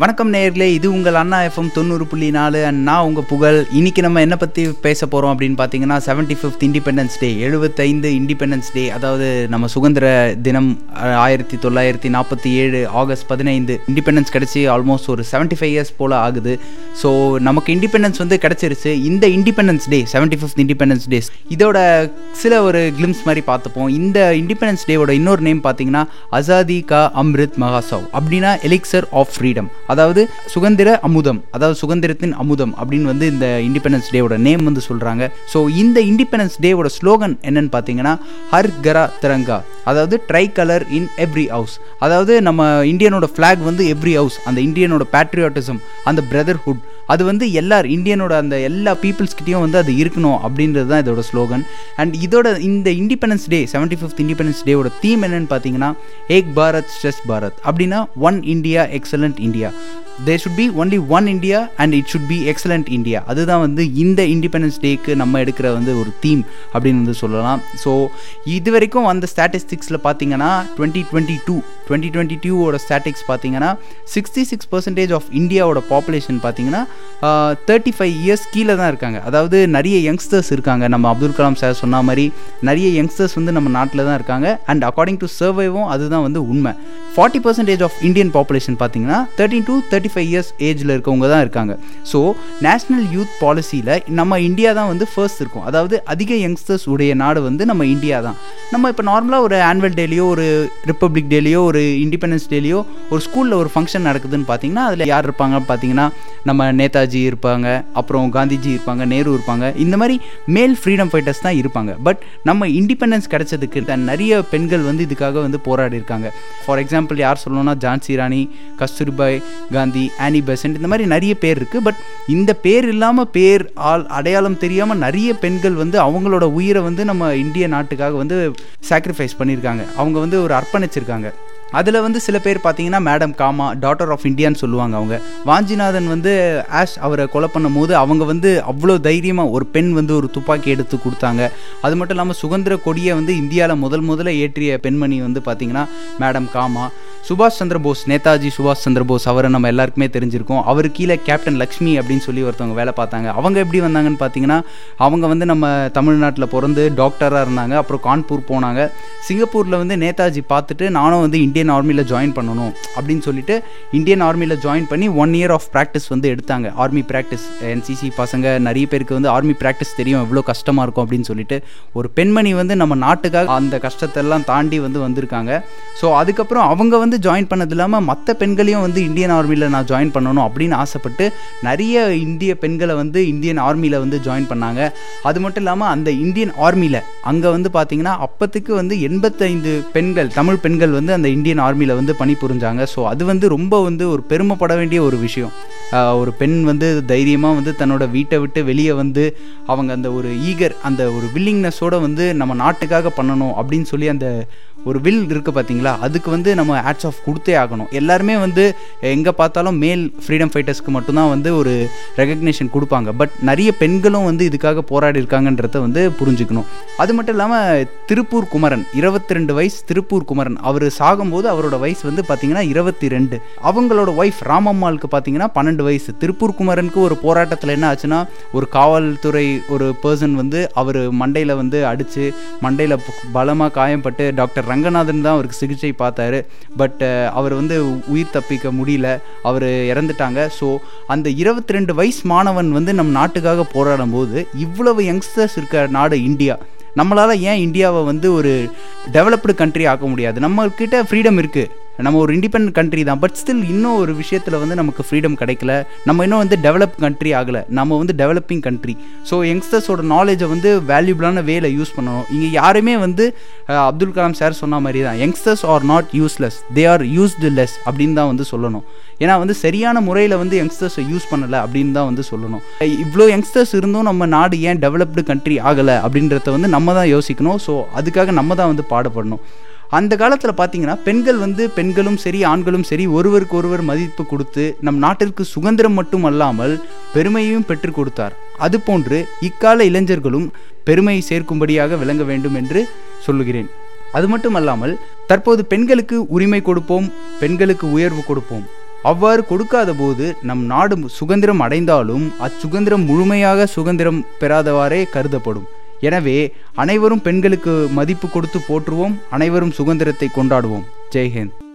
வணக்கம் நேர்லே இது உங்கள் அண்ணா எஃப்எம் தொண்ணூறு புள்ளி நாலு அண்ட் நான் உங்கள் புகழ். இன்னைக்கு நம்ம என்ன பற்றி பேச போகிறோம் அப்படின்னு பார்த்தீங்கன்னா செவன்ட்டி ஃபிஃப்த் இண்டிபெண்டன்ஸ் டே எழுபத்தைந்து இண்டிபெண்டன்ஸ் டே அதாவது நம்ம சுதந்திர தினம் ஆயிரத்தி தொள்ளாயிரத்தி நாற்பத்தி ஏழு ஆகஸ்ட் பதினைந்து. இண்டிபெண்டன்ஸ் கிடச்சி ஆல்மோஸ்ட் ஒரு செவன்ட்டி ஃபைவ் இயர்ஸ் போல் ஆகுது. ஸோ நமக்கு இண்டிபெண்டன்ஸ் வந்து கிடச்சிருச்சு. இந்த independence day seventy fifth independence days இதோட சில ஒரு கிளிம்ஸ் மாதிரி பார்த்துப்போம். இந்த இண்டிபெண்டன்ஸ் டேவோட இன்னொரு நேம் பார்த்தீங்கன்னா அசாதி கா அம்ரித் மகாசவ் அப்படின்னா எலிக்சர் ஆஃப் ஃப்ரீடம் அதாவது சுதந்திர அமுதம் அதாவது சுதந்திரத்தின் அமுதம் அப்படின்னு வந்து இந்த இண்டிபெண்டன்ஸ் டேவோட நேம் வந்து சொல்கிறாங்க ஸோ இந்த இண்டிபெண்டன்ஸ் டேவோட ஸ்லோகன் என்னன்னு பார்த்தீங்கன்னா ஹர் கரா திரங்கா அதாவது tri colour in every house அதாவது நம்ம இந்தியனோட ஃப்ளாக் வந்து எவ்ரி ஹவுஸ் அந்த இந்தியனோட பேட்ரியாட்டிசம் அந்த பிரதர்ஹுட் அது வந்து எல்லார் இந்தியனோட அந்த எல்லா பீப்புள்ஸ்கிட்டையும் வந்து அது இருக்கணும் அப்படின்றது தான் இதோட ஸ்லோகன் அண்ட் இதோட இந்த independence day seventy fifth independence டேவோட theme என்னன்னு பார்த்தீங்கன்னா ஏக் பாரத் ஸ்ட்ரெஸ் பாரத் அப்படின்னா one India excellent India Thank you. There should be only one India and it should be excellent India அதுதான் வந்து இந்த இண்டிபெண்டன்ஸ் டேக்கு நம்ம எடுக்கிற வந்து ஒரு தீம் அப்படின்னு வந்து சொல்லலாம். ஸோ இது வரைக்கும் வந்த ஸ்டாட்டிஸ்டிக்ஸில் பார்த்தீங்கன்னா twenty twenty two twenty twenty டூவோட ஸ்டாட்டிக்ஸ் பார்த்தீங்கன்னா சிக்ஸ்டி சிக்ஸ் பர்சன்டேஜ் ஆஃப் இந்தியாவோட பாப்புலேஷன் பார்த்தீங்கன்னா தேர்ட்டி ஃபைவ் இயர்ஸ் கீழே தான் இருக்காங்க. அதாவது நிறைய யங்ஸ்டர்ஸ் இருக்காங்க. நம்ம அப்துல் கலாம் சார் சொன்ன மாதிரி நிறைய யங்ஸ்டர்ஸ் வந்து நம்ம நாட்டில் தான் இருக்காங்க. அண்ட் அக்கார்டிங் டு சர்வைவும் அதுதான் வந்து உண்மை. Forty percentage of Indian population பார்த்தீங்கன்னா thirteen to thirty five years ஏஜில் இருக்கவங்க தான் இருக்காங்க. ஸோ நேஷ்னல் யூத் பாலிசியில் நம்ம இந்தியா தான் வந்து ஃபர்ஸ்ட் இருக்கும். அதாவது அதிக யங்ஸ்டர்ஸ் உடைய நாடு வந்து நம்ம இந்தியா தான். நம்ம இப்போ நார்மலாக ஒரு ஆனுவல் டேலேயோ ஒரு ரிப்பப்ளிக் டேலேயோ ஒரு இண்டிபெண்டன்ஸ் டேலேயோ ஒரு ஸ்கூலில் ஒரு ஃபங்க்ஷன் நடக்குதுன்னு பார்த்தீங்கன்னா அதில் யார் இருப்பாங்க பார்த்தீங்கன்னா நம்ம நேதாஜி இருப்பாங்க அப்புறம் காந்திஜி இருப்பாங்க நேரு இருப்பாங்க. இந்த மாதிரி மேல் ஃப்ரீடம் ஃபைட்டர்ஸ் தான் இருப்பாங்க. பட் நம்ம இண்டிபெண்டன்ஸ் கிடைச்சதுக்கு நிறைய பெண்கள் வந்து இதுக்காக வந்து போராடி இருக்காங்க ஃபார் எக்ஸாம்பிள் யார் சொல்லணும்னா ஜான்சி ராணி கஸ்தூரிபாய் காந்தி ஆனி பெசன்ட் இந்த மாதிரி நிறைய பேர் இருக்குது பட் இந்த பேர் இல்லாமல் பேர் ஆள் அடையாளம் தெரியாமல் நிறைய பெண்கள் வந்து அவங்களோட உயிரை வந்து நம்ம இந்திய நாட்டுக்காக வந்து சாக்ரிஃபைஸ் பண்ணியிருக்காங்க. அவங்க வந்து ஒரு அர்ப்பணிச்சிருக்காங்க. அதில் வந்து சில பேர் பார்த்தீங்கன்னா மேடம் காமா டாட்டர் ஆஃப் இந்தியான்னு சொல்லுவாங்க அவங்க. வாஞ்சிநாதன் வந்து ஆஷ் அவரை கொலை பண்ணும் போது அவங்க வந்து அவ்வளோ தைரியமாக ஒரு பெண் வந்து ஒரு துப்பாக்கி எடுத்து கொடுத்தாங்க. அது மட்டும் இல்லாமல் சுதந்திர கொடியை வந்து இந்தியாவில் முதல் முதல்ல ஏற்றிய பெண்மணி வந்து பார்த்தீங்கன்னா மேடம் காமா. சுபாஷ் சந்திர போஸ் நேதாஜி சுபாஷ் சந்திர போஸ் அவரை நம்ம எல்லாருக்குமே தெரிஞ்சிருக்கோம். அவர் கீழே கேப்டன் லக்ஷ்மி அப்படின்னு சொல்லி ஒருத்தவங்க வேலை பார்த்தாங்க. அவங்க எப்படி வந்தாங்கன்னு பார்த்தீங்கன்னா அவங்க வந்து நம்ம தமிழ்நாட்டில் பிறந்து டாக்டராக இருந்தாங்க. அப்புறம் கான்பூர் போனாங்க. சிங்கப்பூரில் வந்து நேதாஜி பார்த்துட்டு நானும் வந்து இந்தியன் ஆர்மியில் ஜாயின் பண்ணணும் அப்படின்னு சொல்லிட்டு இந்தியன் ஆர்மியில் ஜாயின் பண்ணி ஒன் இயர் ஆஃப் ப்ராக்டிஸ் வந்து எடுத்தாங்க. ஆர்மி ப்ராக்டிஸ் என்சிசி பசங்க நிறைய பேருக்கு வந்து ஆர்மி ப்ராக்டிஸ் தெரியும் எவ்வளோ கஷ்டமாக இருக்கும் அப்படின்னு சொல்லிட்டு ஒரு பெண்மணி வந்து நம்ம நாட்டுக்காக அந்த கஷ்டத்தெல்லாம் தாண்டி வந்து வந்திருக்காங்க. ஸோ அதுக்கப்புறம் அவங்க வந்து ஜாயின் பண்ணது இல்லாமல் மற்ற பெண்களையும் வந்து இந்தியன் ஆர்மியில் நான் ஜாயின் பண்ணணும் அப்படின்னு ஆசைப்பட்டு நிறைய இந்திய பெண்களை வந்து இந்தியன் ஆர்மியில் வந்து ஜாயின் பண்ணாங்க. அது மட்டும் இல்லாமல் அந்த இந்தியன் ஆர்மியில் அங்கே வந்து பார்த்தீங்கன்னா அப்போத்துக்கு வந்து எண்பத்தைந்து பெண்கள் தமிழ் பெண்கள் வந்து அந்த இந்திய இந்தியன் ஆர்மியில் வந்து பணிபுரிஞ்சாங்க. ஸோ அது வந்து ரொம்ப வந்து ஒரு பெருமைப்பட வேண்டிய ஒரு விஷயம். ஒரு பெண் வந்து தைரியமாக வந்து தன்னோட வீட்டை விட்டு வெளியே வந்து அவங்க அந்த ஒரு ஈகர் அந்த ஒரு வில்லிங்னஸோட வந்து நம்ம நாட்டுக்காக பண்ணணும் அப்படின்னு சொல்லி அந்த ஒரு வில் இருக்குது பார்த்தீங்களா அதுக்கு வந்து நம்ம ஆட்ஸ் ஆஃப் கொடுத்தே ஆகணும். எல்லாருமே வந்து எங்கே பார்த்தாலும் மேல் ஃப்ரீடம் ஃபைட்டர்ஸ்க்கு மட்டும்தான் வந்து ஒரு ரெகக்னேஷன் கொடுப்பாங்க. பட் நிறைய பெண்களும் வந்து இதுக்காக போராடி இருக்காங்கன்றத வந்து புரிஞ்சுக்கணும். அது மட்டும் இல்லாமல் திருப்பூர் குமரன் இருபத்தி ரெண்டு வயசு திருப்பூர் குமரன் அவர் சாகும்போது அவரோட வயசு வந்து பார்த்தீங்கன்னா இருபத்தி ரெண்டு அவங்களோட ஒய்ஃப் ராமம்மாளுக்கு பார்த்தீங்கன்னா பன்னெண்டு வயசு. திருப்பூர் குமரனுக்கு ஒரு போராட்டத்தில் என்ன ஆச்சுன்னா ஒரு காவல்துறை ஒரு பர்சன் வந்து அவர் மண்டையில் வந்து அடித்து மண்டையில் பலமாக காயம்பட்டு டாக்டர் ரங்கநாதன் தான் அவருக்கு சிகிச்சை பார்த்தாரு. பட் அவர் வந்து உயிர் தப்பிக்க முடியல. அவர் இறந்துட்டாங்க. ஸோ அந்த இருபத்தி ரெண்டு வயசு மாணவன் வந்து நம் நாட்டுக்காக போராடும் போது இவ்வளவு யங்ஸ்டர்ஸ் இருக்க நாடு இந்தியா. நம்மளால் ஏன் இந்தியாவை வந்து ஒரு டெவலப்டு கண்ட்ரி ஆக்க முடியாது? நம்மக்கிட்ட ஃப்ரீடம் இருக்குது நம்ம ஒரு இண்டிபெண்ட் கண்ட்ரி தான் பட் ஸ்டில் இன்னும் ஒரு விஷயத்தில் வந்து நமக்கு ஃப்ரீடம் கிடைக்கல. நம்ம இன்னும் வந்து டெவலப் கண்ட்ரி ஆகலை. நம்ம வந்து டெவலப்பிங் கண்ட்ரி ஸோ யங்ஸ்டர்ஸோட நாலேஜை வந்து வேல்யூபிளான வேல யூஸ் பண்ணணும். இங்கே யாருமே வந்து அப்துல் கலாம் சார் சொன்ன மாதிரி தான் youngsters are not useless they are used less அப்படின்னு தான் வந்து சொல்லணும். ஏன்னா வந்து சரியான முறையில் வந்து யங்ஸ்டர்ஸை யூஸ் பண்ணலை அப்படின்னு தான் வந்து சொல்லணும். இவ்வளோ யங்ஸ்டர்ஸ் இருந்தும் நம்ம நாடு ஏன் டெவலப்டு கண்ட்ரி ஆகலை அப்படின்றத வந்து நம்ம தான் யோசிக்கணும். ஸோ அதுக்காக நம்ம தான் வந்து பாடுபடணும். அந்த காலத்தில் பார்த்தீங்கன்னா பெண்கள் வந்து பெண்களும் சரி ஆண்களும் சரி ஒருவருக்கு ஒருவர் மதிப்பு கொடுத்து நம் நாட்டிற்கு சுதந்திரம் மட்டும் அல்லாமல் பெருமையையும் பெற்றுக் கொடுத்தார். அதுபோன்று இக்கால இளைஞர்களும் பெருமை சேர்க்கும்படியாக விளங்க வேண்டும் என்று சொல்லுகிறேன். அது மட்டும் அல்லாமல் தற்போது பெண்களுக்கு உரிமை கொடுப்போம் பெண்களுக்கு உயர்வு கொடுப்போம். அவ்வாறு கொடுக்காத போது நம் நாடு சுதந்திரம் அடைந்தாலும் அச்சுதந்திரம் முழுமையாக சுதந்திரம் பெறாதவாறே கருதப்படும். எனவே அனைவரும் பெண்களுக்கு மதிப்பு கொடுத்து போற்றுவோம் அனைவரும் சுதந்திரத்தை கொண்டாடுவோம். ஜெய்ஹிந்த்